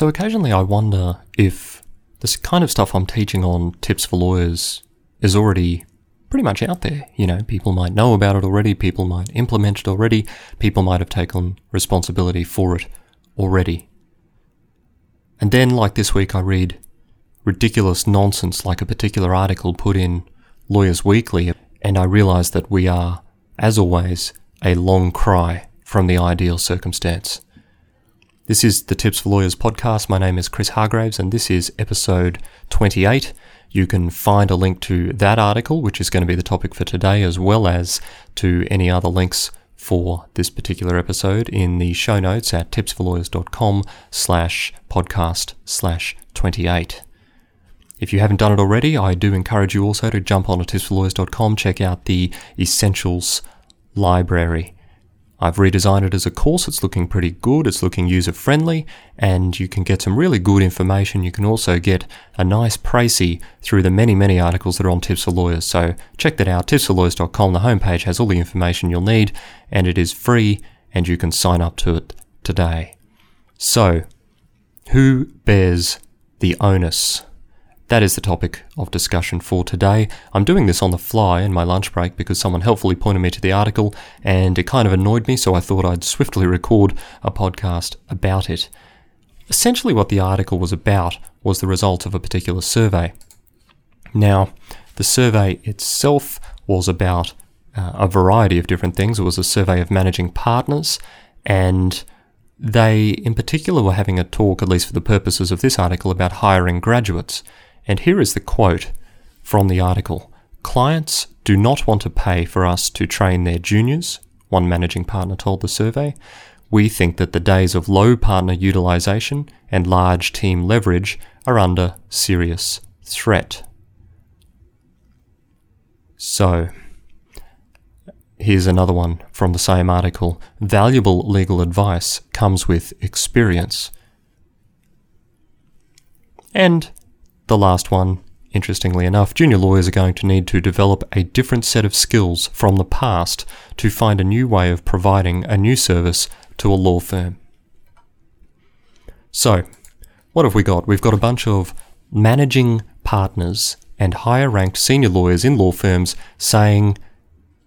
So occasionally I wonder if this kind of stuff I'm teaching on tips for lawyers is already pretty much out there. You know, people might know about it already, people might implement it already, people might have taken responsibility for it already. And then, like this week, I read ridiculous nonsense like a particular article put in Lawyers Weekly, and I realize that we are, as always, a long cry from the ideal circumstance. This is the Tips for Lawyers podcast. My name is Chris Hargraves, and this is episode 28. You can find a link to that article, which is going to be the topic for today, as well as to any other links for this particular episode in the show notes at tipsforlawyers.com slash podcast slash 28. If you haven't done it already, I do encourage you also to jump on to tipsforlawyers.com, check out the Essentials library. I've redesigned it as a course. It's looking pretty good. It's looking user friendly, and you can get some really good information. You can also get a nice précis through the many, many articles that are on Tips for Lawyers. So check that out. Tipsforlawyers.com. The homepage has all the information you'll need, and it is free, and you can sign up to it today. So, who bears the onus? That is the topic of discussion for today. I'm doing this on the fly in my lunch break because someone helpfully pointed me to the article and it kind of annoyed me, so I thought I'd swiftly record a podcast about it. Essentially, what the article was about was the result of a particular survey. Now, the survey itself was about uh, a variety of different things. It was a survey of managing partners, and they, in particular, were having a talk, at least for the purposes of this article, about hiring graduates. And here is the quote from the article Clients do not want to pay for us to train their juniors, one managing partner told the survey. We think that the days of low partner utilization and large team leverage are under serious threat. So, here's another one from the same article. Valuable legal advice comes with experience. And the last one, interestingly enough, junior lawyers are going to need to develop a different set of skills from the past to find a new way of providing a new service to a law firm. So, what have we got? We've got a bunch of managing partners and higher ranked senior lawyers in law firms saying,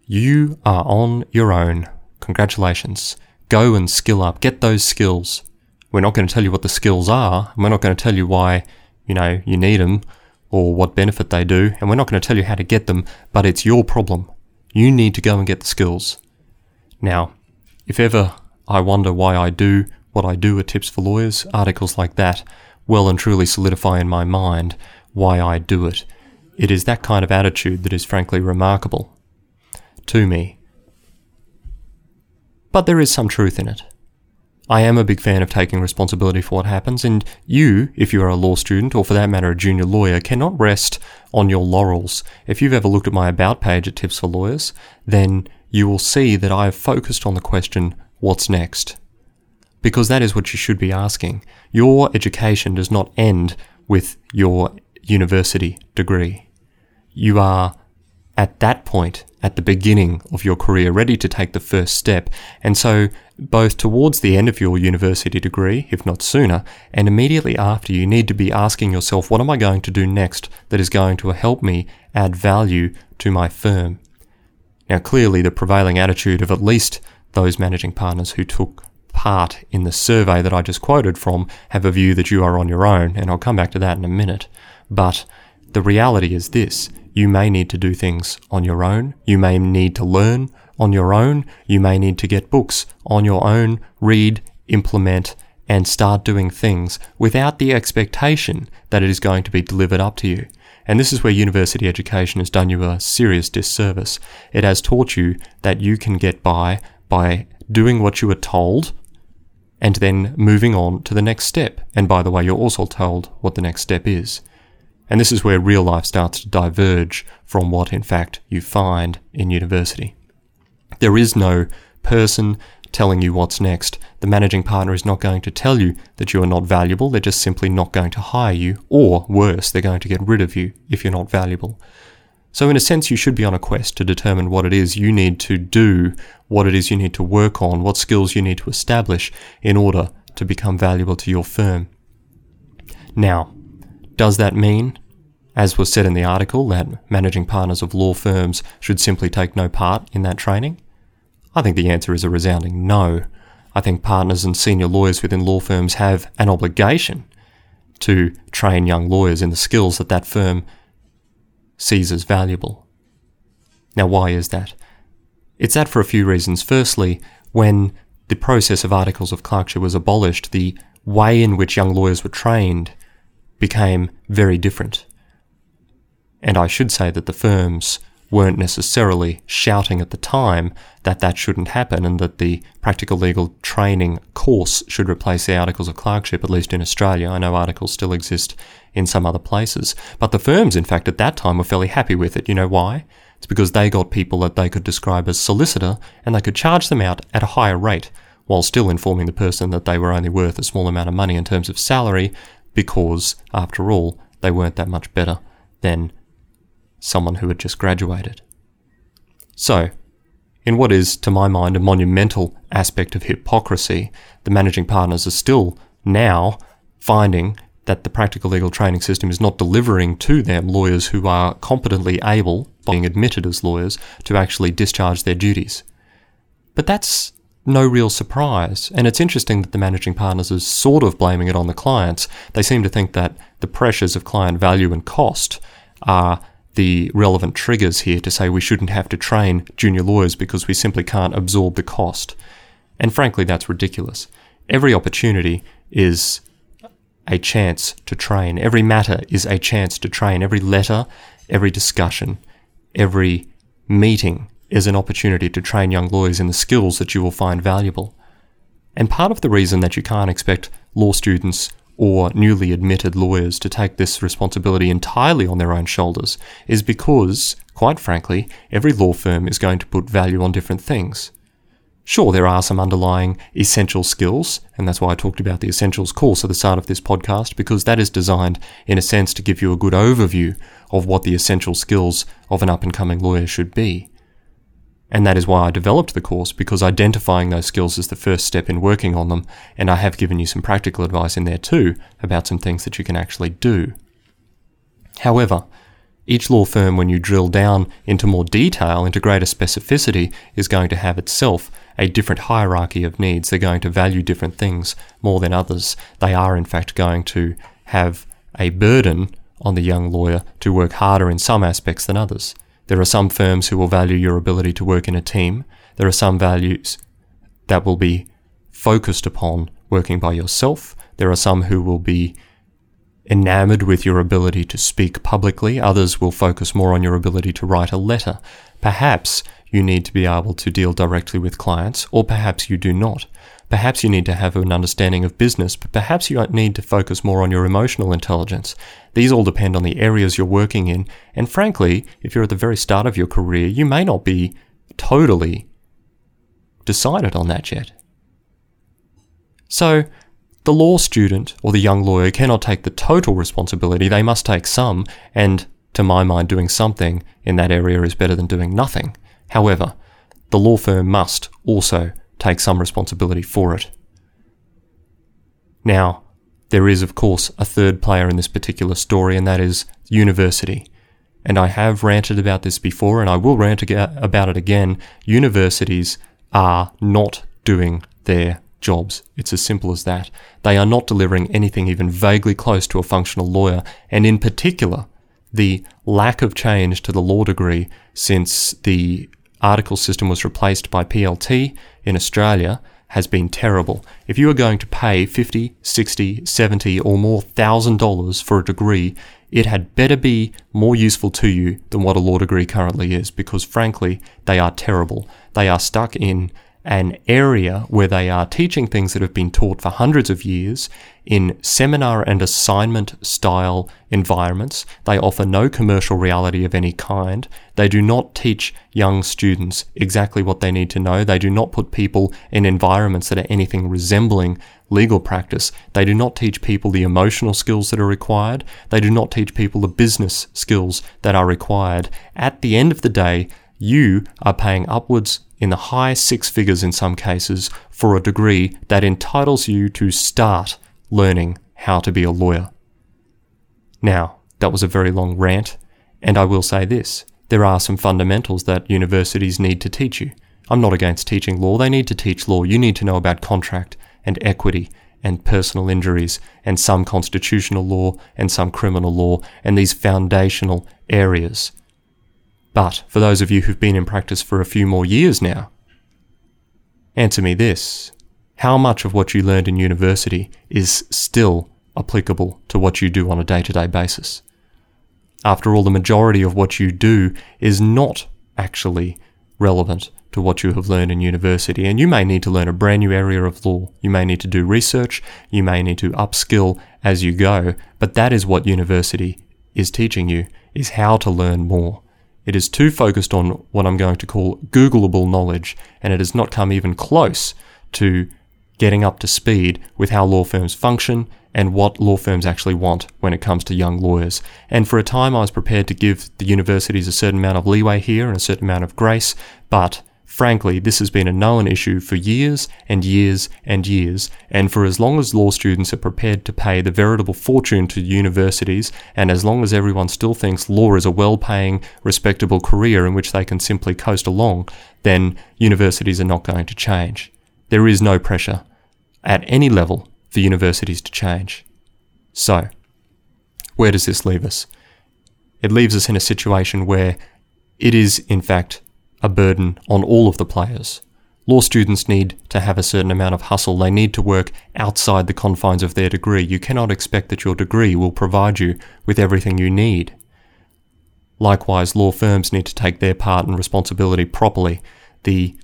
You are on your own. Congratulations. Go and skill up. Get those skills. We're not going to tell you what the skills are. We're not going to tell you why you know, you need them or what benefit they do, and we're not going to tell you how to get them, but it's your problem. You need to go and get the skills. Now, if ever I wonder why I do what I do at Tips for Lawyers, articles like that well and truly solidify in my mind why I do it. It is that kind of attitude that is frankly remarkable to me. But there is some truth in it. I am a big fan of taking responsibility for what happens, and you, if you are a law student, or for that matter a junior lawyer, cannot rest on your laurels. If you've ever looked at my About page at Tips for Lawyers, then you will see that I have focused on the question, what's next? Because that is what you should be asking. Your education does not end with your university degree. You are at that point, at the beginning of your career, ready to take the first step. And so, both towards the end of your university degree, if not sooner, and immediately after, you need to be asking yourself, what am I going to do next that is going to help me add value to my firm? Now, clearly, the prevailing attitude of at least those managing partners who took part in the survey that I just quoted from have a view that you are on your own, and I'll come back to that in a minute. But the reality is this you may need to do things on your own. You may need to learn on your own. You may need to get books on your own, read, implement, and start doing things without the expectation that it is going to be delivered up to you. And this is where university education has done you a serious disservice. It has taught you that you can get by by doing what you were told and then moving on to the next step. And by the way, you're also told what the next step is. And this is where real life starts to diverge from what, in fact, you find in university. There is no person telling you what's next. The managing partner is not going to tell you that you are not valuable. They're just simply not going to hire you, or worse, they're going to get rid of you if you're not valuable. So, in a sense, you should be on a quest to determine what it is you need to do, what it is you need to work on, what skills you need to establish in order to become valuable to your firm. Now, does that mean, as was said in the article, that managing partners of law firms should simply take no part in that training? I think the answer is a resounding no. I think partners and senior lawyers within law firms have an obligation to train young lawyers in the skills that that firm sees as valuable. Now, why is that? It's that for a few reasons. Firstly, when the process of articles of clerkship was abolished, the way in which young lawyers were trained became very different. And I should say that the firms weren't necessarily shouting at the time that that shouldn't happen and that the practical legal training course should replace the articles of clerkship, at least in Australia. I know articles still exist in some other places. But the firms, in fact, at that time were fairly happy with it. You know why? It's because they got people that they could describe as solicitor and they could charge them out at a higher rate while still informing the person that they were only worth a small amount of money in terms of salary because, after all, they weren't that much better than someone who had just graduated. So, in what is, to my mind, a monumental aspect of hypocrisy, the managing partners are still now finding that the practical legal training system is not delivering to them lawyers who are competently able, being admitted as lawyers, to actually discharge their duties. But that's no real surprise, and it's interesting that the managing partners are sort of blaming it on the clients. They seem to think that the pressures of client value and cost are the relevant triggers here to say we shouldn't have to train junior lawyers because we simply can't absorb the cost. And frankly, that's ridiculous. Every opportunity is a chance to train. Every matter is a chance to train. Every letter, every discussion, every meeting is an opportunity to train young lawyers in the skills that you will find valuable. And part of the reason that you can't expect law students or newly admitted lawyers to take this responsibility entirely on their own shoulders is because, quite frankly, every law firm is going to put value on different things. Sure, there are some underlying essential skills, and that's why I talked about the essentials course at the start of this podcast, because that is designed, in a sense, to give you a good overview of what the essential skills of an up and coming lawyer should be. And that is why I developed the course, because identifying those skills is the first step in working on them, and I have given you some practical advice in there too about some things that you can actually do. However, each law firm, when you drill down into more detail, into greater specificity, is going to have itself a different hierarchy of needs. They're going to value different things more than others. They are, in fact, going to have a burden on the young lawyer to work harder in some aspects than others. There are some firms who will value your ability to work in a team. There are some values that will be focused upon working by yourself. There are some who will be enamored with your ability to speak publicly. Others will focus more on your ability to write a letter. Perhaps you need to be able to deal directly with clients, or perhaps you do not. Perhaps you need to have an understanding of business, but perhaps you need to focus more on your emotional intelligence. These all depend on the areas you're working in, and frankly, if you're at the very start of your career, you may not be totally decided on that yet. So, the law student or the young lawyer cannot take the total responsibility, they must take some, and to my mind, doing something in that area is better than doing nothing. However, the law firm must also take some responsibility for it. Now, there is, of course, a third player in this particular story, and that is university. And I have ranted about this before, and I will rant about it again. Universities are not doing their jobs. It's as simple as that. They are not delivering anything even vaguely close to a functional lawyer, and in particular, the lack of change to the law degree since the article system was replaced by PLT in Australia has been terrible. If you are going to pay 50, 60, 70 or more thousand dollars for a degree, it had better be more useful to you than what a law degree currently is because frankly, they are terrible. They are stuck in an area where they are teaching things that have been taught for hundreds of years in seminar and assignment style environments. They offer no commercial reality of any kind. They do not teach young students exactly what they need to know. They do not put people in environments that are anything resembling legal practice. They do not teach people the emotional skills that are required. They do not teach people the business skills that are required. At the end of the day, you are paying upwards in the high six figures in some cases for a degree that entitles you to start learning how to be a lawyer. Now, that was a very long rant, and I will say this there are some fundamentals that universities need to teach you. I'm not against teaching law, they need to teach law. You need to know about contract and equity and personal injuries and some constitutional law and some criminal law and these foundational areas. But for those of you who've been in practice for a few more years now, answer me this. How much of what you learned in university is still applicable to what you do on a day to day basis? After all, the majority of what you do is not actually relevant to what you have learned in university. And you may need to learn a brand new area of law. You may need to do research. You may need to upskill as you go. But that is what university is teaching you, is how to learn more. It is too focused on what I'm going to call Googleable knowledge, and it has not come even close to getting up to speed with how law firms function and what law firms actually want when it comes to young lawyers. And for a time, I was prepared to give the universities a certain amount of leeway here and a certain amount of grace, but Frankly, this has been a known issue for years and years and years, and for as long as law students are prepared to pay the veritable fortune to universities, and as long as everyone still thinks law is a well paying, respectable career in which they can simply coast along, then universities are not going to change. There is no pressure at any level for universities to change. So, where does this leave us? It leaves us in a situation where it is, in fact, a burden on all of the players. Law students need to have a certain amount of hustle. They need to work outside the confines of their degree. You cannot expect that your degree will provide you with everything you need. Likewise, law firms need to take their part and responsibility properly. The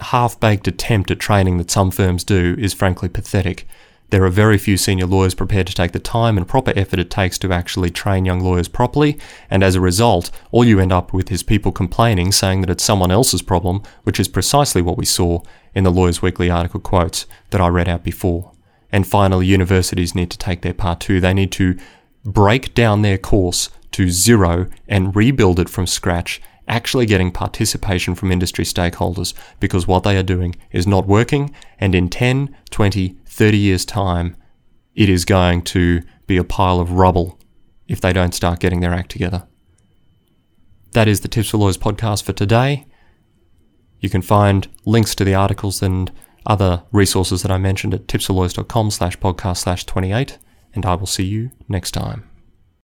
half baked attempt at training that some firms do is frankly pathetic. There are very few senior lawyers prepared to take the time and proper effort it takes to actually train young lawyers properly, and as a result, all you end up with is people complaining, saying that it's someone else's problem, which is precisely what we saw in the Lawyers Weekly article quotes that I read out before. And finally, universities need to take their part too. They need to break down their course to zero and rebuild it from scratch actually getting participation from industry stakeholders because what they are doing is not working and in 10, 20, 30 years' time, it is going to be a pile of rubble if they don't start getting their act together. That is the Tips for Lawyers podcast for today. You can find links to the articles and other resources that I mentioned at tipsforlawyers.com slash podcast slash 28, and I will see you next time.